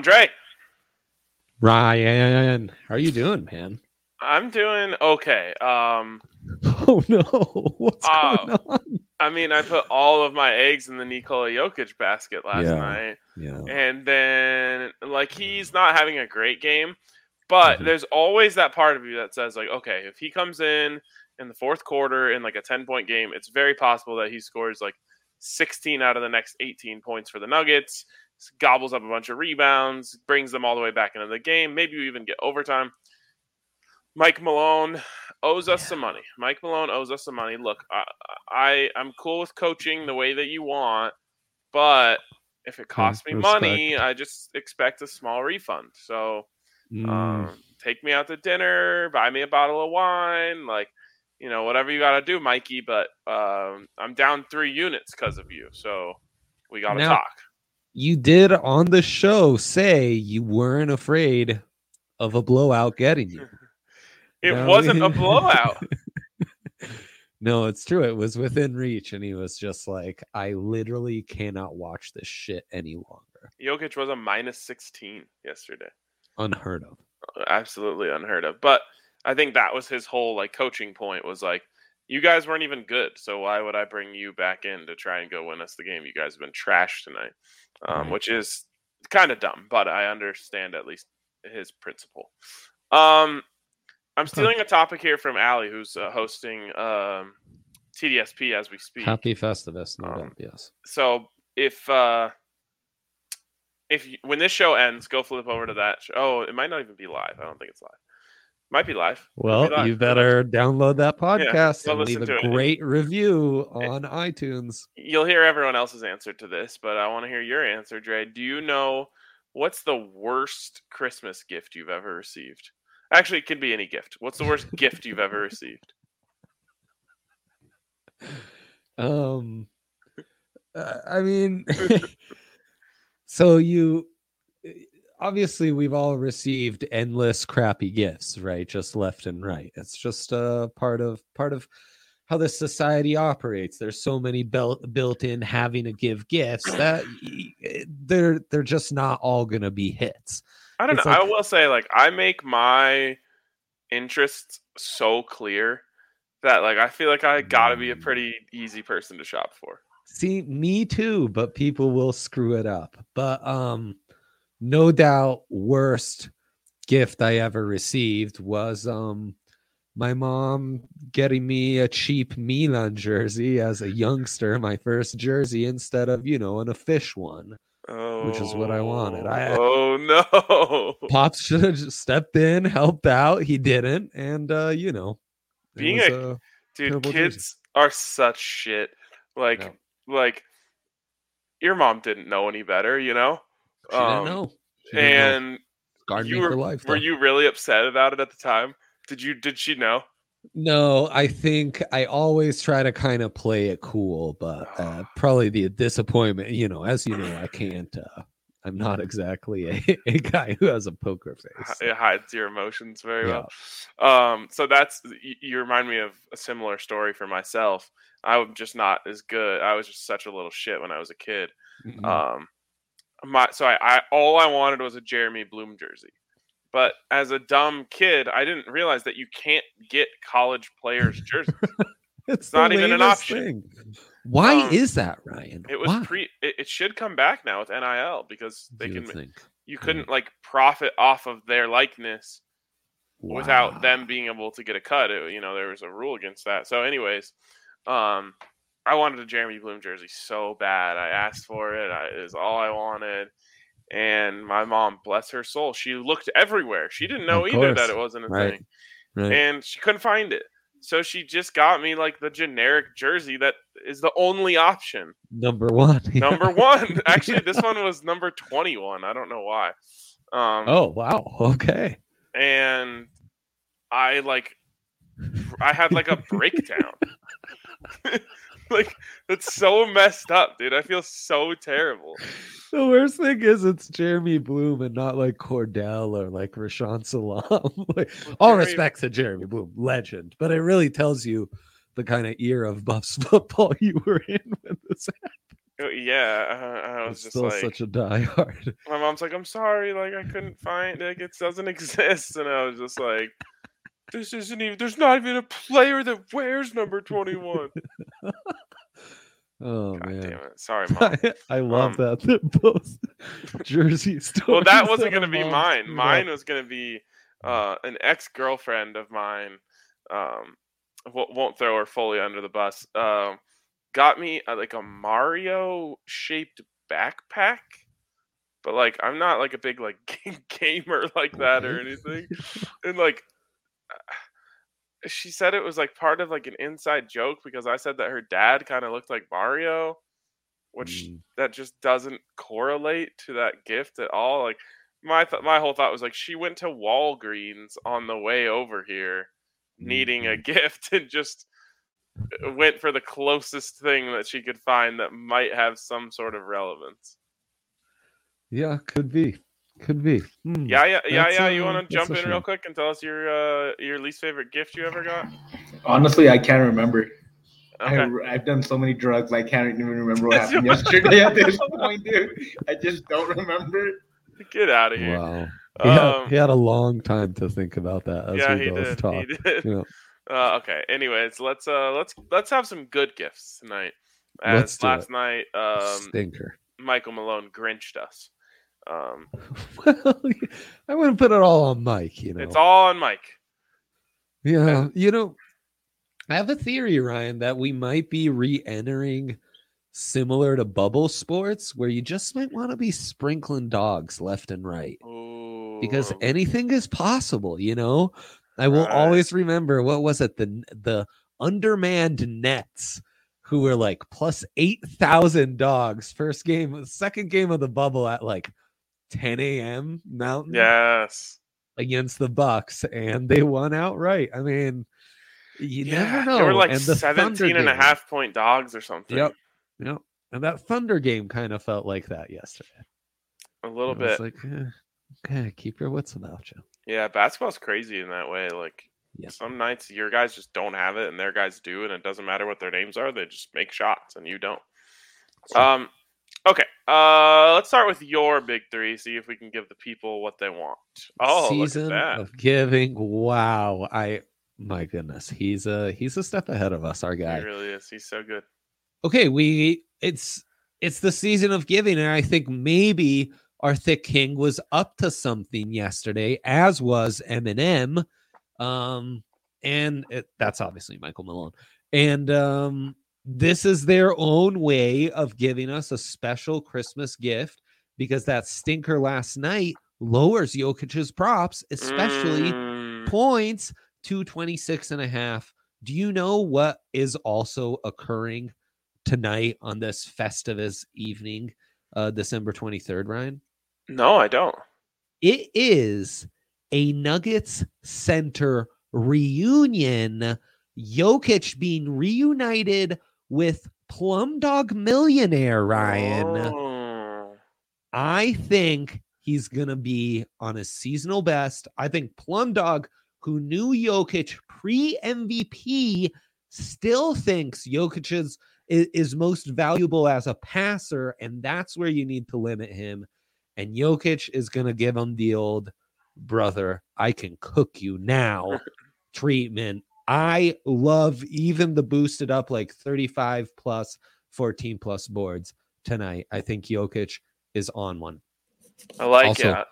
Andre. Ryan, how are you doing, man? I'm doing okay. Um, oh no, what's uh, going on? I mean, I put all of my eggs in the Nikola Jokic basket last Yeah. night, Yeah, and then like he's not having a great game, but Mhm. there's always that part of you that says like, okay, if he comes in in the fourth quarter in like a 10 point game, it's very possible that he scores like 16 out of the next 18 points for the Nuggets, gobbles up a bunch of rebounds, brings them all the way back into the game. Maybe you even get overtime. Mike Malone owes us some money. Mike Malone owes us some money. Look, I, I I'm cool with coaching the way that you want, but if it costs me money, I just expect a small refund. So Mm, um, take me out to dinner, buy me a bottle of wine, like you know whatever you got to do, Mikey. But um, I'm down three units because of you, so we got to talk. You did on the show say you weren't afraid of a blowout getting you. It No, wasn't a blowout. no, it's true. It was within reach, and he was just like, "I literally cannot watch this shit any longer." Jokic was a minus 16 yesterday. Unheard of. absolutely unheard of. But I think that was his whole like coaching point was like, you guys weren't even good, so why would I bring you back in to try and go win us the game? You guys have been trashed tonight, um, Right. which is kind of dumb, but I understand at least his principle. Um, I'm stealing a topic here from Allie, who's uh, hosting um, TDSP as we speak Happy Festivus, no Um. Yes. so if uh if you, when this show ends go flip over to that show. oh it might not even be live i don't think it's live might be live Might be Well, live. you better download that podcast go and leave a it. great review on iTunes. you'll hear everyone else's answer to this but i want to hear your answer dre do you know what's the worst christmas gift you've ever received actually it could be any gift what's the worst gift you've ever received Um, I mean, so you obviously we've all received endless crappy gifts, right? Just left and right. It's just a part of part of how this society operates. There's so many built built in having to give gifts that y- they're they're just not all gonna be hits. i don't It's know i will say like i make my interests so clear that like i feel like i gotta be a Mm. pretty easy person to shop for See, me too, but people will screw it up. But um no doubt worst gift I ever received was um my mom getting me a cheap Milan jersey as a youngster, my first jersey instead of, you know, an official one. Oh, Which is what I wanted. I- oh no! Pops should have just stepped in, helped out. He didn't, and uh, you know, Being was, a- uh, Dude, kids jersey. are such shit. Like, No. like your mom didn't know any better, you know. she um, know. She didn't know. And Scarred you me were for life. were though. you really upset about it at the time? Did you? Did she know? No, I think I always try to kind of play it cool, but uh, probably the disappointment, you know, as you know, I can't, uh, I'm not exactly a, a guy who has a poker face. It hides your emotions very Yeah. well. Um, so that's you, you remind me of a similar story for myself. I was just not as good. I was just such a little shit when I was a kid. Mhm. Um, my so I, I all I wanted was a Jeremy Bloom jersey, but as a dumb kid, I didn't realize that you can't get college players jerseys. it's not even an option. thing. Why Um, is that, Ryan? It was Why? pre. It, it should come back now with NIL because they You can. would think. You couldn't like profit off of their likeness without them being able to get a cut. It, you know, there was a rule against that. So, anyways, um, I wanted a Jeremy Bloom jersey so bad. I asked for it. I, it was all I wanted. And my mom, bless her soul, she looked everywhere. She didn't know Of either course. that it wasn't a Right. thing, Right. and she couldn't find it. So she just got me like the generic jersey that is the only option. Number one. Number one, actually, this one was number twenty-one. I don't know why. Um, Oh wow. Okay. and I like I had like a breakdown. like it's so messed up, dude. I feel so terrible. The worst thing is it's Jeremy Bloom and not like Kordell or like Rashaan Salaam. like, all Jeremy- respect to Jeremy Bloom, legend, but it really tells you the kind of era of Buffs football you were in when this happened. Uh, Yeah, uh, I was still like, such a diehard. my mom's like, I'm sorry, like I couldn't find it, it doesn't exist, and I was just like, this isn't even. There's not even a player that wears number 21. Oh God man. damn it! Sorry, mom. I love Um, that. They're both jersey stories. well, that wasn't gonna be mine. Mine was gonna be uh, an ex girlfriend of mine. Um, w- won't throw her fully under the bus. Um, got me uh, like a Mario shaped backpack, but like I'm not like a big like gamer like that or anything. And like, she said it was like part of like an inside joke because I said that her dad kind of looked like Mario, which Mm. that just doesn't correlate to that gift at all. Like my th- my whole thought was like she went to Walgreens on the way over here needing a gift and just uh, went for the closest thing that she could find that might have some sort of relevance. Yeah, could be. Could be. Hmm. Yeah, yeah, yeah, That's, yeah. You uh, want to jump in real quick and tell us your uh, your least favorite gift you ever got? Honestly, I can't remember. Okay. I, I've done so many drugs, I can't even remember what happened yesterday at this point, dude. I just don't remember. Get out of here. Wow. He, had, Um, he had a long time to think about that as yeah, we he both did. talked. He did. You know, Uh, okay. Anyways, let's uh let's let's have some good gifts tonight. As Let's do last it. night, um, stinker. Michael Malone grinched us. Um, well, I wouldn't put it all on Mike. You know, it's all on Mike. Yeah, you know, I have a theory, Ryan, that we might be re-entering similar to bubble sports, where you just might want to be sprinkling dogs left and right because anything is possible. You know, I will Right. always remember what was it the the undermanned Nets. Who were like plus eight thousand dogs first game, second game of the bubble at like 10 a.m. Mountain yes. against the Bucks and they won outright. I mean, you never know. They were like and the Thunder 17 and a game- half point dogs or something. Yep. Yep. And that Thunder game kind of felt like that yesterday. A little bit. like, eh, okay, keep your wits about you. Yeah, basketball's crazy in that way. Like Yes. some nights your guys just don't have it and their guys do, and it doesn't matter what their names are, they just make shots and you don't. Um okay. Uh let's start with your big three, see if we can give the people what they want. Oh Season look at that. of giving. Wow. I my goodness. He's a he's a step ahead of us, our He guy. really is. He's so good. okay we it's it's the season of giving and i think maybe our thick king was up to something yesterday as was eminem um and it, that's obviously michael malone and um this is their own way of giving us a special christmas gift because that stinker last night lowers Jokic's props especially Mm, points to 26 and a half. Do you know what is also occurring tonight on this Festivus evening, uh, December 23rd, Ryan? no, I don't. It is a Nuggets center reunion. Jokic being reunited with Plum Dog Millionaire, Ryan. Oh. I think he's gonna be on a seasonal best. I think Plum Dog, who knew Jokic pre MVP, still thinks Jokic is, is is most valuable as a passer, and that's where you need to limit him. And Jokic is gonna give him the old brother, I can cook you now treatment. I love even the boosted up like 35 plus 14 plus boards tonight. I think Jokic is on one. I like Also- it.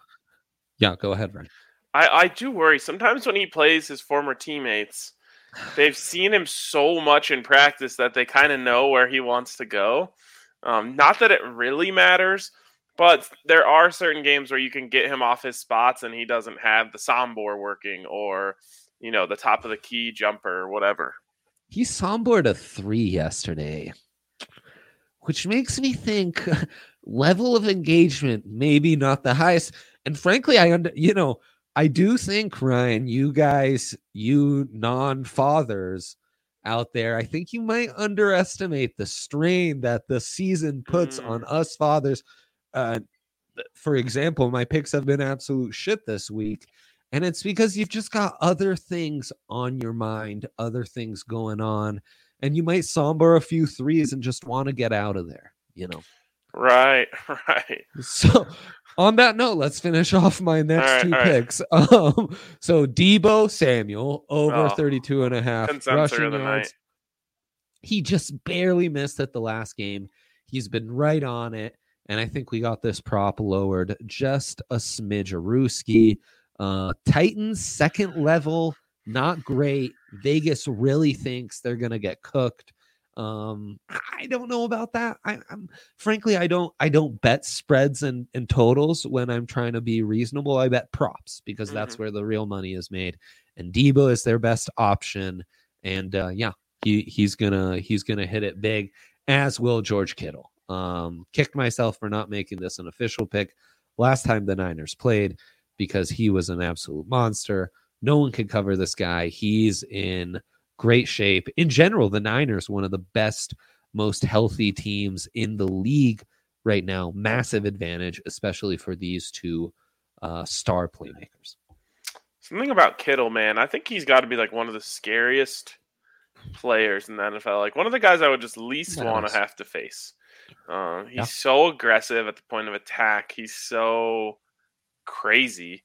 Yeah, go ahead, Ryan. I, I do worry sometimes when he plays his former teammates, they've seen him so much in practice that they kind of know where he wants to go. Um, not that it really matters, but there are certain games where you can get him off his spots and he doesn't have the sombor working or, you know, the top of the key jumper or whatever. He sombored a three yesterday, which makes me think level of engagement maybe not the highest. And frankly, I under you know I do think Ryan, you guys, you non-fathers out there, I think you might underestimate the strain that the season puts Mm. on us fathers. Uh, for example, my picks have been absolute shit this week. And it's because you've just got other things on your mind, other things going on, and you might Sombor a few threes and just want to get out of there. you know. Right, right. So on that note, let's finish off my next right, two right. picks. Um, so Deebo Samuel over Oh, 32 and a half rushing yards. night. He just barely missed it the last game. He's been right on it. And I think we got this prop lowered just a smidge. Uh, Titans second level, not great. Vegas really thinks they're gonna get cooked. Um, I don't know about that. I, I'm frankly, I don't, I don't bet spreads and, and totals when I'm trying to be reasonable. I bet props because that's Mhm. where the real money is made. And Deebo is their best option. And uh, yeah, he he's gonna he's gonna hit it big, as will George Kittle. Um, kicked myself for not making this an official pick last time the Niners played because he was an absolute monster. No one could cover this guy. He's in great shape. In general, the Niners, one of the best, most healthy teams in the league right now. Massive advantage, especially for these two uh, star playmakers. Something about Kittle, man. I think he's got to be like one of the scariest players in the NFL. Like one of the guys I would just least want to have to face. Um, he's Yeah. so aggressive at the point of attack. He's so crazy.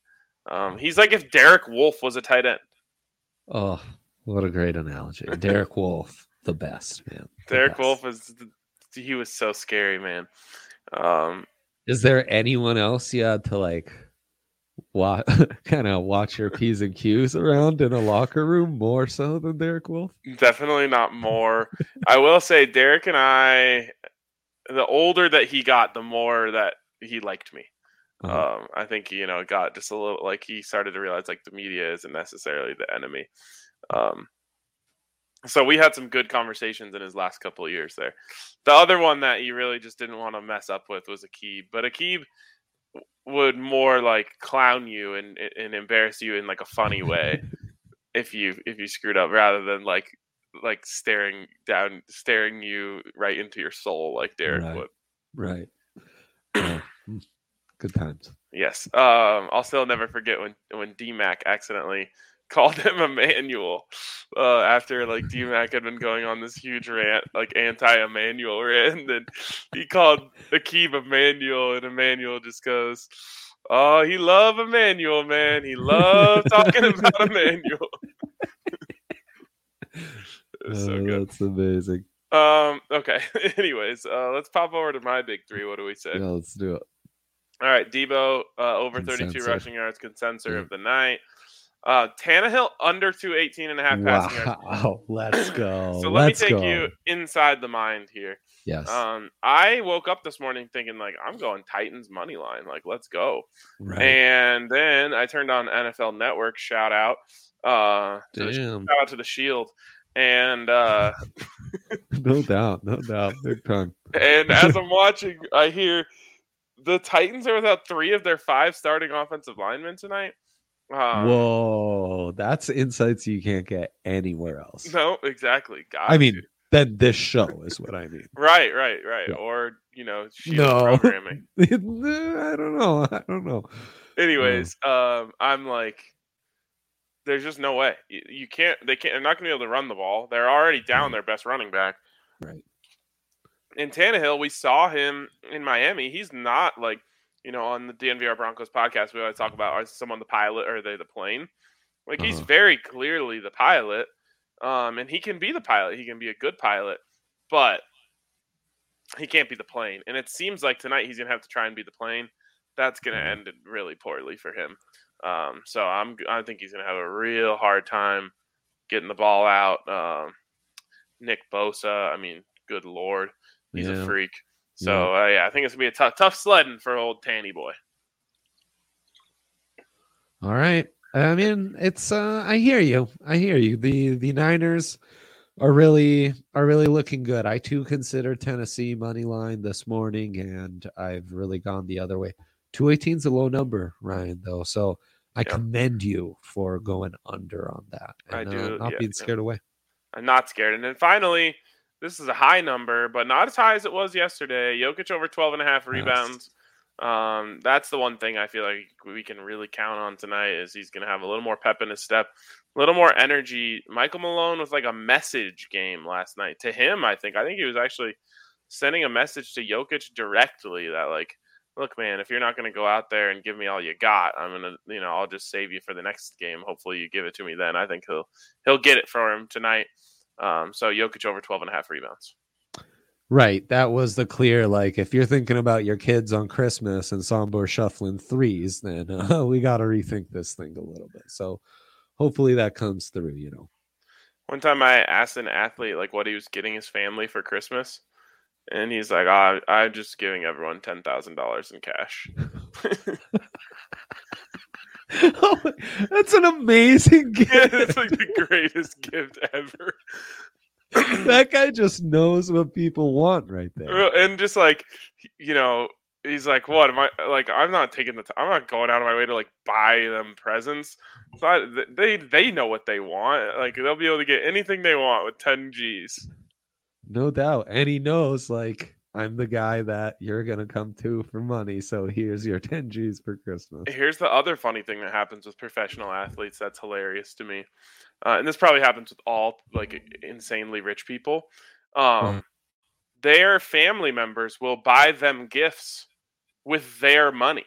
Um, he's like if Derek Wolfe was a tight end. Oh, what a great analogy. Derek Wolfe, the best, man. the Derek best. Wolfe was he was so scary, man. Um, Is there anyone else you had to like watch kind of watch your P's and Q's around in a locker room more so than Derek Wolfe? Definitely not more. I will say, Derek and I, the older that he got, the more that he liked me. Uh-huh. Um, I think you know it got just a little like he started to realize like the media isn't necessarily the enemy. Um, so we had some good conversations in his last couple of years there. The other one that he really just didn't want to mess up with was Aqib, but Aqib would more like clown you and and embarrass you in like a funny way if you if you screwed up rather than like like staring down staring you right into your soul like Derek Right. would. right. Good times. Yes. Um, I'll still never forget when when DMAC accidentally called him Emmanuel uh, after like DMAC had been going on this huge rant, like anti-Emmanuel rant, and he called Aqib Emmanuel, and Emmanuel just goes, "Oh, he love Emmanuel, man. He loved talking about Emmanuel." so Oh, good. That's amazing. Um. Okay. Anyways, uh, let's pop over to my big three. What do we say? Yeah, let's do it. All right, Deebo uh, over 32 rushing yards, consensus Yeah. of the night. Uh, Tannehill under 218 and a half passing yards. Wow. Let's go. So let let's me take go. you inside the mind here. Yes. Um, I woke up this morning thinking like I'm going Titans money line, like let's go. right. And then I turned on NFL Network. Shout out, uh, the, shout out to the Shield. And uh, No doubt. No doubt. Big time. and as I'm watching, I hear the Titans are without three of their five starting offensive linemen tonight. Um, Whoa. That's insights you can't get anywhere else. No, exactly. Got I mean, to. then this show is what I mean. right, right, right. Yeah. Or you know, No. programming. I don't know. I don't know. Anyways, um, I'm like, there's just no way you, you can't. They can't. They're not going to be able to run the ball. They're already down their best running back. Right. And Tannehill, we saw him in Miami. He's not like you know on the DNVR Broncos podcast. We always talk about are someone the pilot or are they the plane? Like he's Uh-huh. very clearly the pilot, um, and he can be the pilot. He can be a good pilot, but he can't be the plane. And it seems like tonight he's gonna have to try and be the plane. That's gonna Mhm. end really poorly for him. Um, so I'm I think he's gonna have a real hard time getting the ball out. Um, Nick Bosa, I mean, good lord, he's Yeah. a freak. So uh, yeah, I think it's gonna be a tough tough sledding for old Tanny boy. All right. I mean, it's uh I hear you. I hear you. The the Niners are really are really looking good. I too consider Tennessee money line this morning and I've really gone the other way. 218 is a low number, Ryan, though. So I Yeah. commend you for going under on that I and do, uh, not yeah, being yeah. scared away. I'm not scared. And then finally, this is a high number, but not as high as it was yesterday. Jokic over 12 and a half rebounds. Um, that's the one thing I feel like we can really count on tonight is he's going to have a little more pep in his step, a little more energy. Michael Malone was like a message game last night to him. I think. I think he was actually sending a message to Jokic directly that like, look, man, if you're not going to go out there and give me all you got, I'm gonna, you know, I'll just save you for the next game. Hopefully, you give it to me then. I think he'll he'll get it for him tonight. Um, so Jokic over 12 and a half rebounds. Right. That was the clear, like, if you're thinking about your kids on Christmas and Sombor shuffling threes, then uh, we got to rethink this thing a little bit. So hopefully that comes through, you know. One time I asked an athlete, like, what he was getting his family for Christmas. And he's like, oh, I'm just giving everyone $10,000 in cash. oh, that's an amazing gift. Yeah, it's like the greatest gift ever. that guy just knows what people want right there. And just like, you know, he's like, "What am I like? I'm not taking the. I'm not going out of my way to like buy them presents. So I, they they know what they want. Like they'll be able to get anything they want with 10 G's. No doubt, and he knows like I'm the guy that you're gonna come to for money. So here's your 10 G's for Christmas. Here's the other funny thing that happens with professional athletes. That's hilarious to me. Uh, and this probably happens with all like insanely rich people. Um, mm. Their family members will buy them gifts with their money.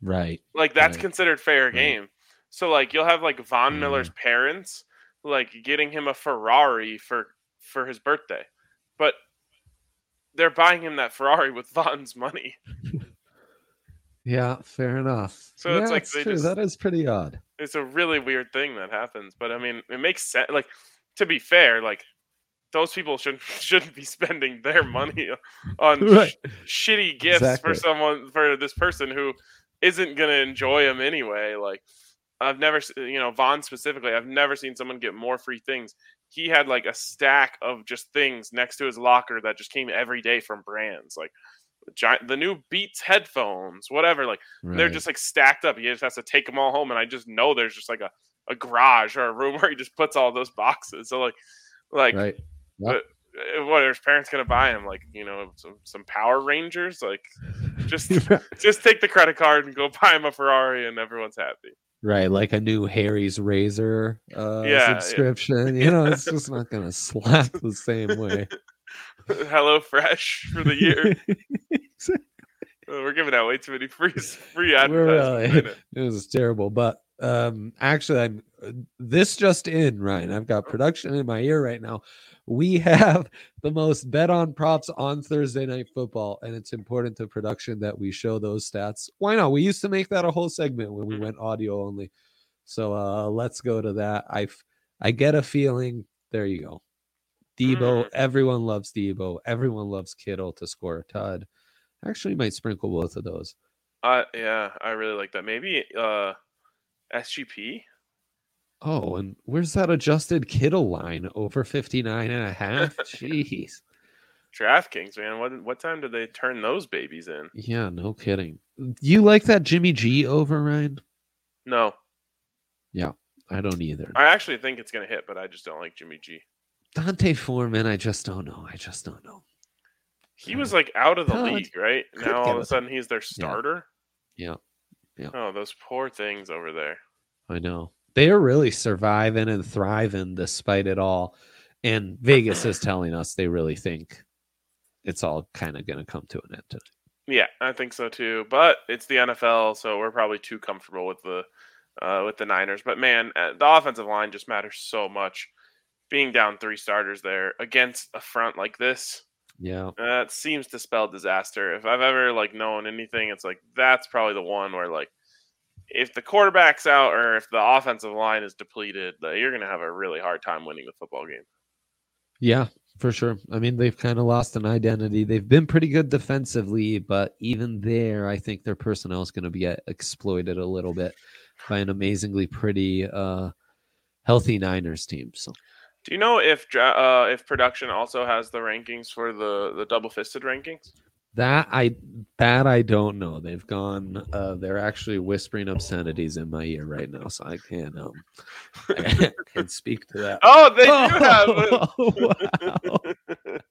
Right. Like that's right. considered fair right. game. So like you'll have like Von mm. Miller's parents like getting him a Ferrari for for his birthday. But they're buying him that Ferrari with Von's money. yeah, fair enough. So yeah, it's like true. Just, that is pretty odd. It's a really weird thing that happens, but I mean, it makes sense. Like to be fair, like those people shouldn't shouldn't be spending their money on right. sh- shitty gifts exactly. for someone for this person who isn't gonna enjoy them anyway. Like I've never, you know, Von specifically, I've never seen someone get more free things. He had like a stack of just things next to his locker that just came every day from brands, like the, giant, the new Beats headphones, whatever. Like right. they're just like stacked up. He just has to take them all home, and I just know there's just like a, a garage or a room where he just puts all those boxes. So like, like right. Yep. Uh, what are his parents gonna buy him? Like, you know, some, some Power Rangers? Like, just just take the credit card and go buy him a Ferrari, and everyone's happy. Right, like a new Harry's Razor uh, yeah, subscription. Yeah. You know, it's just not gonna slap the same way. Hello Fresh for the year. exactly. We're giving out way too many free free advertisements. Uh, it was terrible, but um, actually, I'm uh, this just in, Ryan. I've got production in my ear right now we have the most bet on props on Thursday night football, and it's important to production that we show those stats. Why not? We used to make that a whole segment when we mm-hmm. went audio only. So uh let's go to that. I I get a feeling. There you go. Deebo, mm. everyone loves Deebo. Everyone loves Kittle to score a tud. Actually, might sprinkle both of those. Uh yeah, I really like that. Maybe uh SGP. Oh, and where's that adjusted Kittle line? Over 59 and a half? Jeez. DraftKings, man. What what time did they turn those babies in? Yeah, no kidding. You like that Jimmy G over, Ryan? No. Yeah, I don't either. I actually think it's going to hit, but I just don't like Jimmy G. D'Onta Foreman, I just don't know. I just don't know. He was like out of the league, right? Now all of a sudden he's their starter. Yeah. yeah. yeah. Oh, those poor things over there. I know they're really surviving and thriving despite it all. And Vegas is telling us they really think it's all kind of going to come to an end tonight. Yeah, I think so too. But it's the NFL, so we're probably too comfortable with the uh, with the Niners. But man, uh, the offensive line just matters so much. Being down three starters there against a front like this, yeah, that seems to spell disaster. If I've ever like known anything, it's like that's probably the one where like if the quarterback's out or if the offensive line is depleted, you're going to have a really hard time winning the football game. Yeah, for sure. I mean, they've kind of lost an identity. They've been pretty good defensively, but even there, I think their personnel is going to be uh, exploited a little bit by an amazingly pretty, uh, healthy Niners team. So, do you know if uh, if production also has the rankings for the the double fisted rankings? That I that I don't know. They've gone. Uh, they're actually whispering obscenities in my ear right now, so I can't um I can speak to that. Oh, they do have.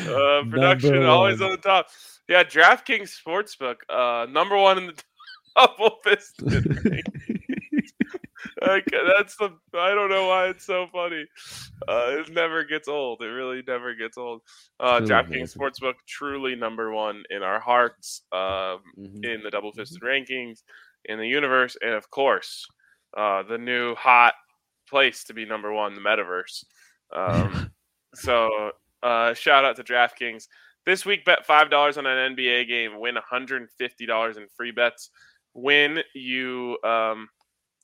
uh, production number always on the top. Yeah, DraftKings Sportsbook, uh, number one in the double fisted. Uh, that's the I don't know why it's so funny. Uh, it never gets old. It really never gets old. Uh, DraftKings. Sportsbook truly number one in our hearts, um, Mhm. in the double fisted rankings, in the universe, and of course, uh, the new hot place to be number one, the metaverse. Um, so uh, shout out to DraftKings. This week, bet five dollars on an NBA game, win one hundred and fifty dollars in free bets. Win you um,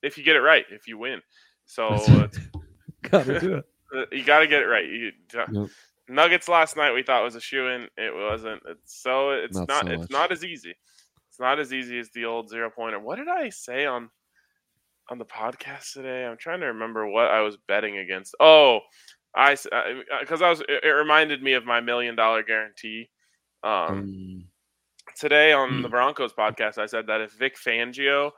if you get it right. If you win, so uh, Gotta do it. uh, you got to get it right. You, Yep. Nuggets last night we thought was a shoe in. It wasn't. It's so it's Not not. so it's much. not as easy. It's not as easy as the old zero pointer. What did I say on on the podcast today? I'm trying to remember what I was betting against. Oh, I because I was. It, it reminded me of my million dollar guarantee. Um, Um, today on Hmm. the Broncos podcast, I said that if Vic Fangio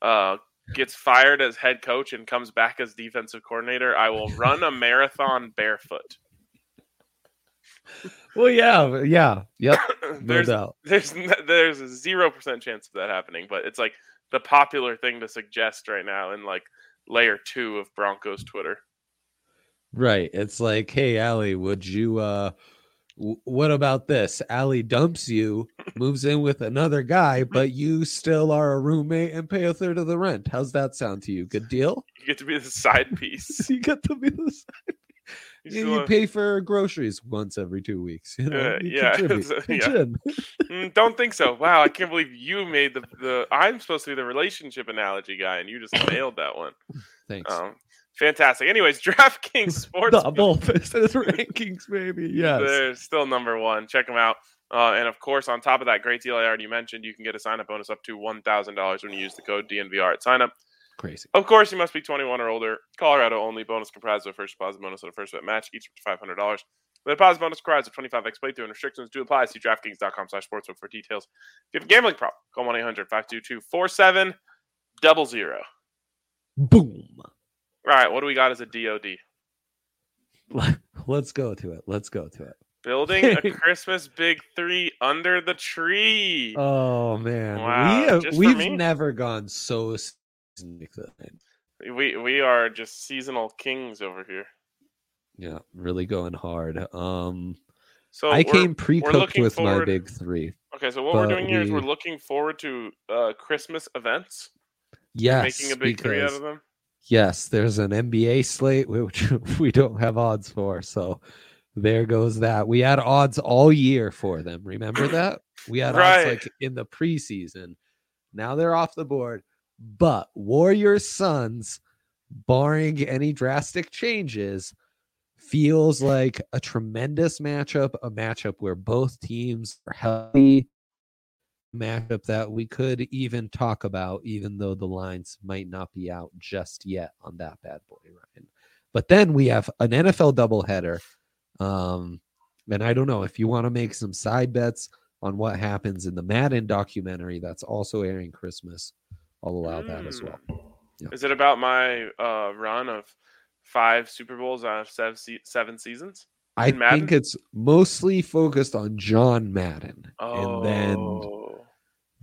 uh, gets fired as head coach and comes back as defensive coordinator, I will run a marathon barefoot. well, yeah, yeah, yep, no there's doubt. there's there's a zero percent chance of that happening, but it's like the popular thing to suggest right now in like layer two of Broncos Twitter. Right. It's like, hey, Allie, would you uh what about this? Allie dumps you, moves in with another guy, but you still are a roommate and pay a third of the rent. How's that sound to you? Good deal? You get to be the side piece. you get to be the side. You you pay for groceries once every two weeks. You know, Uh, you yeah, contribute. it's, Pitch yeah. Mm, don't think so. Wow, I can't believe you made the the. I'm supposed to be the relationship analogy guy, and you just nailed that one. Thanks. Um, fantastic. Anyways, DraftKings Sports. Double business rankings, baby. Yes. They're still number one. Check them out. Uh, and of course, on top of that great deal I already mentioned, you can get a sign up bonus up to $1,000 when you use the code DNVR at sign up. Crazy. Of course, you must be 21 or older. Colorado only. Bonus comprised of a first deposit bonus and a first bet match, each up to $500. The deposit bonus comprised of 25x playthrough and restrictions do apply. See DraftKings.com slash sportsbook for details. If you have a gambling problem, call 1 800 522 4700. Boom. All right, what do we got as a DOD? Let's go to it. Let's go to it. Building a Christmas big three under the tree. Oh man, Wow, we have, never gone so. We we are just seasonal kings over here. Yeah, really going hard. Um, So I came pre-cooked with my big three. Okay, so what we're doing here is we're we- looking forward to uh, Christmas events, Yes, making a big three out of them. Yes, there's an NBA slate which we don't have odds for, so there goes that. We had odds all year for them. Remember that? We had Right. odds like in the preseason. Now they're off the board. But Warriors Suns, barring any drastic changes, feels like a tremendous matchup, a matchup where both teams are healthy, matchup that we could even talk about, even though the lines might not be out just yet on that bad boy, Ryan. But then we have an NFL doubleheader. Um, and I don't know if you want to make some side bets on what happens in the Madden documentary that's also airing Christmas. I'll allow that as well. Yeah. Is it about my uh, run of five Super Bowls out of seven, se- seven seasons? I Madden? think it's mostly focused on John Madden and then Oh.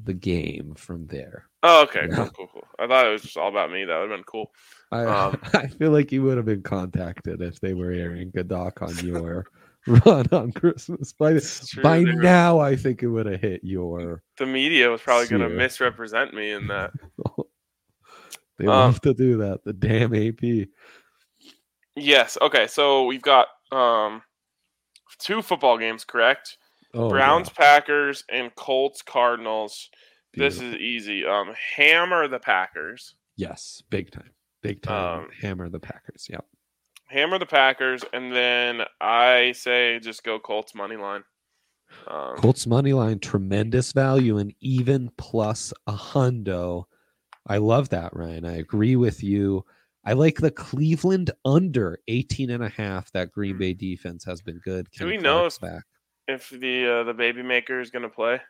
The game from there. Oh, okay, Yeah. cool, cool, cool. I thought it was just all about me. That would have been cool. I, Um, I feel like you would have been contacted if they were airing a doc on your run on Christmas. By, true, by now, I think it would have hit your. the media was probably going to misrepresent me in that. they Um, love to do that. The damn AP. Yes. Okay. So we've got um, two football games, correct? Oh, Browns, yeah. Packers, and Colts, Cardinals. This is easy. Um, hammer the Packers. yes, big time, big time. Um, hammer the Packers. Yep. Hammer the Packers, and then I say just go Colts money line. Um, Colts money line, tremendous value, and even plus a hundo. I love that, Ryan. I agree with you. I like the Cleveland under 18 and a half. That Green Bay defense has been good. Hmm. Do Kenny we know if- back? If the uh, the baby maker is going to play,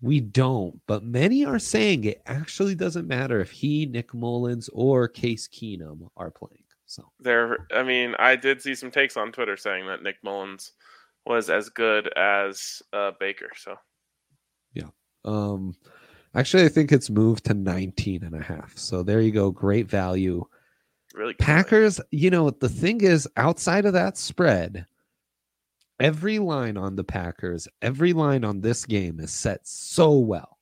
We don't, but many are saying it actually doesn't matter if he, Nick Mullens, or Case Keenum are playing. So there. I mean, I did see some takes on Twitter saying that Nick Mullens was as good as uh, Baker. So yeah, Um, actually, I think it's moved to 19 and a half. So there you go. Great value Really, good. Packers, you know, the thing is, outside of that spread, every line on the Packers, every line on this game is set so well.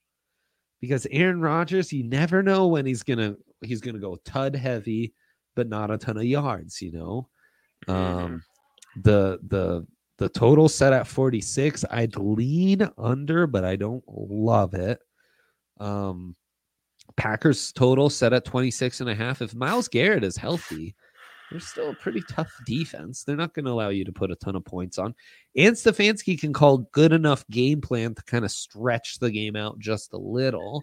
Because Aaron Rodgers, you never know when he's gonna he's gonna go tud heavy, but not a ton of yards, you know. Mhm. Um the the the total set at 46. I'd lean under, but I don't love it. Um Packers total set at 26 and a half. If Myles Garrett is healthy, they're still a pretty tough defense. They're not going to allow you to put a ton of points on. And Stefanski can call good enough game plan to kind of stretch the game out just a little.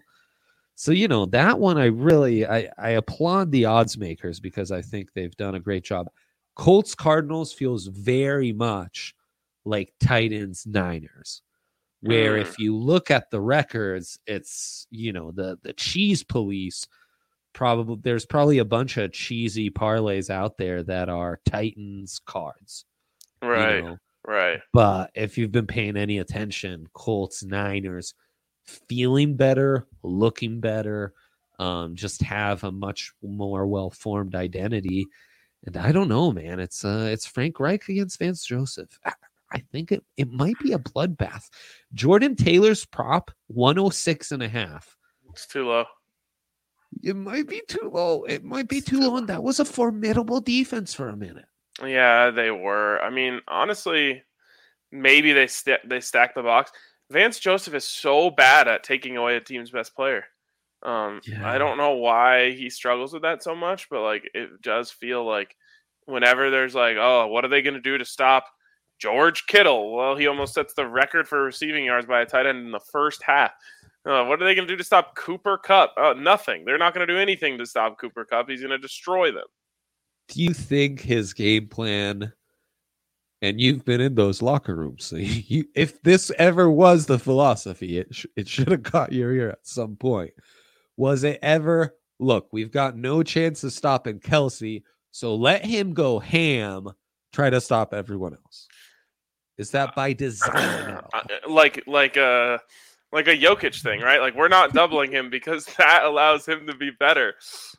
So, you know, that one I really I, I applaud the odds makers because I think they've done a great job. Colts Cardinals feels very much like Titans Niners where Mm. if you look at the records it's you know the the cheese police probably there's probably a bunch of cheesy parlays out there that are titans cards you right, know. right. but if you've been paying any attention colts niners feeling better looking better um just have a much more well-formed identity and i don't know man it's uh it's frank reich against vance joseph I- I think it, it might be a bloodbath. Jordan Taylor's prop 106 and a half. It's too low. It might be too low. It might be too low. That was a formidable defense for a minute. Yeah, they were. I mean, honestly, maybe they st- they stack the box. Vance Joseph is so bad at taking away a team's best player. Um, Yeah. I don't know why he struggles with that so much, but like it does feel like whenever there's like, oh, what are they going to do to stop George Kittle? Well, he almost sets the record for receiving yards by a tight end in the first half. Uh, what are they going to do to stop Cooper Kupp? Uh, nothing. They're not going to do anything to stop Cooper Kupp. He's going to destroy them. Do you think his game plan, and you've been in those locker rooms, so you, if this ever was the philosophy, it, sh- it should have caught your ear at some point. Was it ever, look, we've got no chance of stopping Kelce, so let him go ham, try to stop everyone else? Is that by design? Uh, like like a like a Jokic thing, right? Like we're not doubling him because that allows him to be better.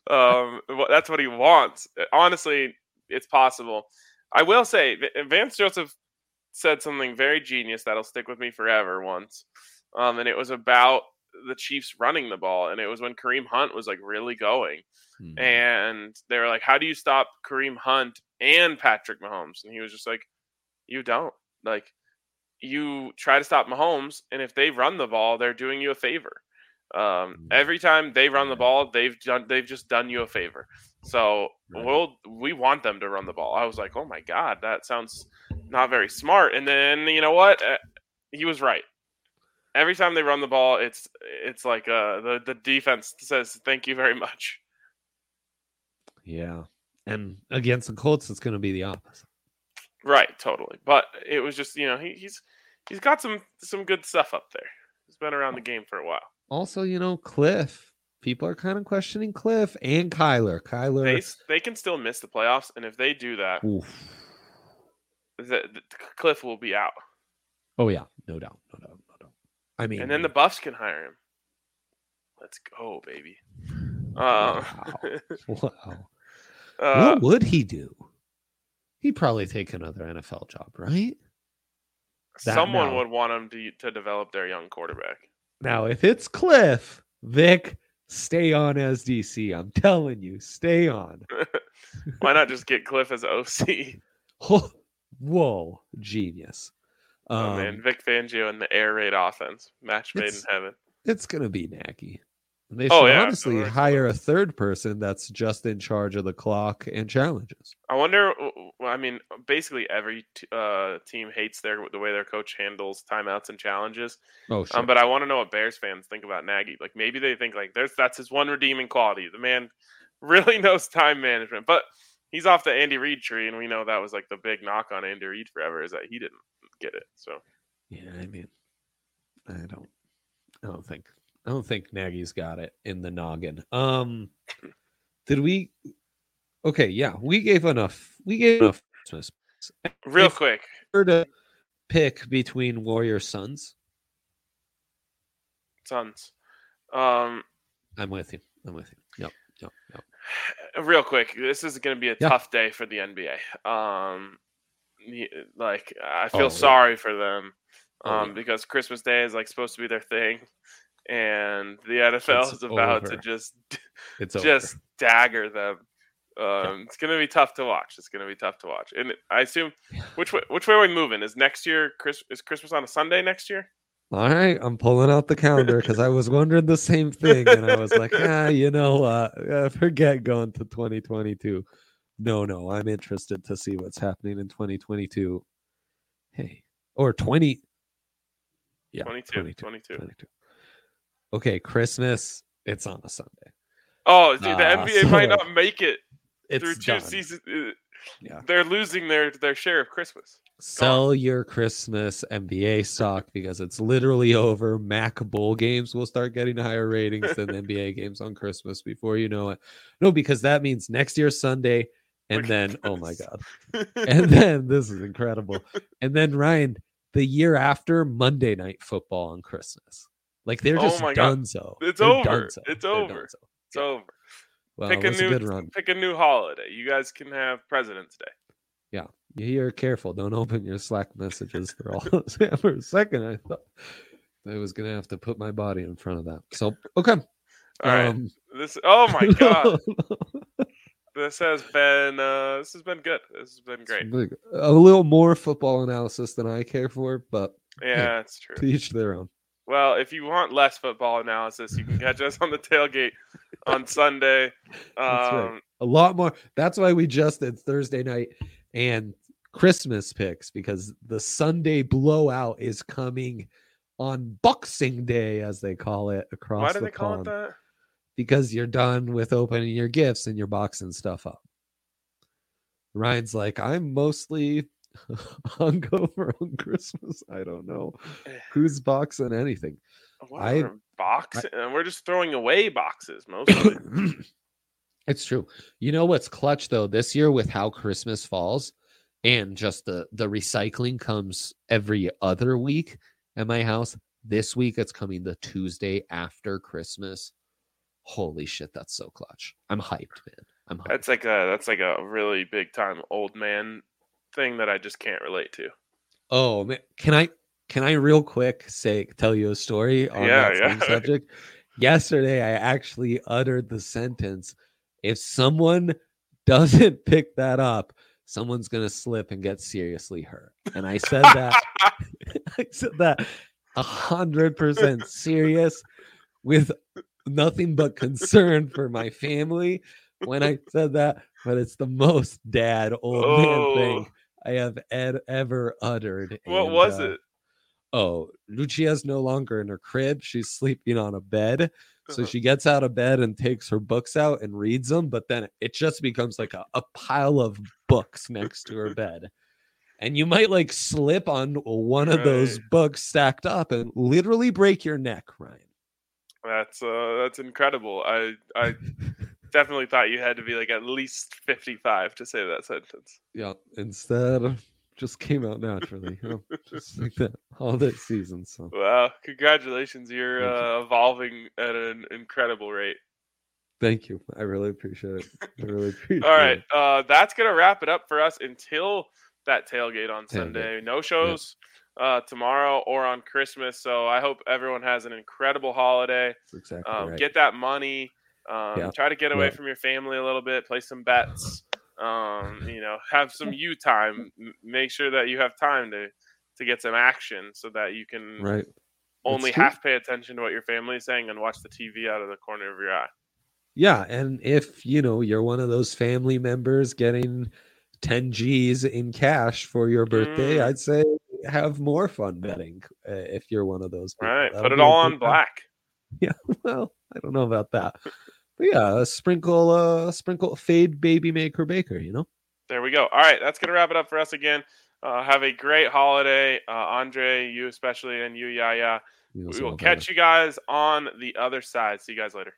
Um, that's what he wants. Honestly, it's possible. I will say, Vance Joseph said something very genius that'll stick with me forever. Once, um, and it was about the Chiefs running the ball, and it was when Kareem Hunt was like really going, Hmm. and they were like, "How do you stop Kareem Hunt and Patrick Mahomes?" And he was just like, "You don't like." You try to stop Mahomes, and if they run the ball, they're doing you a favor. Um, Mm. every time they run the ball, they've done they've just done you a favor. So we'll we want them to run the ball. I was like, oh my god, that sounds not very smart. And then you know what? Uh, he was right. Every time they run the ball, it's it's like uh, the the defense says thank you very much. Yeah. And against the Colts, it's going to be the opposite. Right, totally. But it was just you know he, he's he's got some some good stuff up there. He's been around the game for a while. Also, you know, Cliff. People are kind of questioning Cliff and Kyler. They Kyler. s- they can still miss the playoffs, and if they do that, the, the Cliff will be out, Oh, yeah. No doubt. No doubt. No doubt. I mean, and then the Buffs can hire him. Let's go, baby. Uh, wow. uh, what would he do? He'd probably take another NFL job, right? that someone now. would want him to to develop their young quarterback. Now, if it's Cliff, Vic, stay on as DC. I'm telling you, stay on. Why not just get Cliff as OC? Whoa, genius. oh Um, man, Vic Fangio and the air raid offense, match made in heaven. It's gonna be Nagy. They should Oh, yeah, honestly hire a third person that's just in charge of the clock and challenges. I wonder. well, I mean, basically every t- uh, team hates their the way their coach handles timeouts and challenges. Oh, sure. Um, but I want to know what Bears fans think about Nagy. Like maybe they think like there's that's his one redeeming quality. The man really knows time management. But he's off the Andy Reid tree, and we know that was like the big knock on Andy Reid forever is that he didn't get it. So yeah, I mean, I don't, I don't think, I don't think Nagy's got it in the noggin. Um, did we? Okay, yeah, we gave enough. We gave enough. Christmas. real If- quick, Were to pick between Warrior Sons, Suns. Um, I'm with you. I'm with you. Yep, yep, yep. Real quick, this is going to be a Yeah. tough day for the NBA. Um, like I Oh, feel yeah. sorry for them, Oh, um, yeah. because Christmas Day is like supposed to be their thing, and the NFL It's is about over. to just It's over. just dagger them. Um, It's going to be tough to watch. It's going to be tough to watch. And I assume which way which way are we moving? Is next year Chris is Christmas on a Sunday next year? All right, I'm pulling out the calendar because I was wondering the same thing, and I was like, ah, you know, uh, forget going to 2022. No, no, I'm interested to see what's happening in 2022. Hey, or 20. Yeah, 22, 22, 22. 22. Okay, Christmas. It's on a Sunday. Oh, dude, the Ah, NBA might not make it It's through two done. seasons. uh, Yeah. They're losing their their share of Christmas. Sell your Christmas NBA stock because it's literally over. Mac Bowl games will start getting higher ratings than NBA games on Christmas before you know it. No, because that means next year Sunday, and Look then oh my god, and then this is incredible, and then Ryan, the year after Monday Night Football on Christmas, like they're Oh just my God. donezo. It's They're over. It's They're over. it's over. Well, pick a new a good run. pick a new holiday. You guys can have President's Day. Yeah, you're careful. Don't open your Slack messages for all. For a second, I thought I was gonna have to put my body in front of that. So okay. All right. um, This oh my god. this has been uh this has been good. This has been great. A little more football analysis than I care for, but Yeah, it's true. to each their own. Well, if you want less football analysis, you can catch us on the tailgate on Sunday. That's right. Um, A lot more. That's why we just did Thursday night and Christmas picks because the Sunday blowout is coming on Boxing Day, as they call it across why do the they call it that? because you're done with opening your gifts and you're boxing stuff up. Ryan's like, I'm mostly hungover on Christmas. I don't know Eh. who's boxing anything. Whatever. box and we're just throwing away boxes mostly. it's true. You know what's clutch though this year with how Christmas falls and just the the recycling comes every other week at my house. This week it's coming the Tuesday after Christmas. Holy shit, that's so clutch. I'm hyped, man. I'm hyped. that's like a that's like a really big time old man thing that I just can't relate to. Oh man, can I can I real quick say tell you a story on Yeah, that same yeah. subject? Yesterday, I actually uttered the sentence: "If someone doesn't pick that up, someone's gonna slip and get seriously hurt." And I said that I said that a hundred percent serious, with nothing but concern for my family when I said that. But it's the most dad old man Oh. thing I have ed- ever uttered. What and, was uh, it? Oh, Lucia's no longer in her crib. She's sleeping on a bed. So Uh-huh. she gets out of bed and takes her books out and reads them, but then it just becomes like a, a pile of books next to her bed. And you might like slip on one of those books stacked up and literally break your neck, Ryan. That's uh that's incredible. I I definitely thought you had to be like at least 55 to say that sentence. Yeah. Instead, just came out naturally. you know, just like that holiday season. So Wow, congratulations. You're you. uh, evolving at an incredible rate. thank you. I really appreciate it. I really appreciate All right, uh, that's gonna wrap it up for us until that tailgate on Tailgate. Sunday. No shows uh, tomorrow or on Christmas. So I hope everyone has an incredible holiday. That's exactly Um, right. Get that money. Um, Yeah. Try to get away Yeah. from your family a little bit. Play some bets. Um, you know, have some you time. Make sure that you have time to to get some action so that you can right. only true. half pay attention to what your family is saying and watch the TV out of the corner of your eye. Yeah, and if you know you're one of those family members getting 10 G's in cash for your birthday, Mm. I'd say have more fun betting uh, if you're one of those people. Right. That'll Put it all good on time. black. Yeah, well, I don't know about that. But yeah, a sprinkle uh sprinkle fade baby maker baker, you know? There we go. All right, that's gonna wrap it up for us again. Uh, have a great holiday, uh, Andre, you especially, and you, Yaya. We will I'll catch you guys on the other side. See you guys later.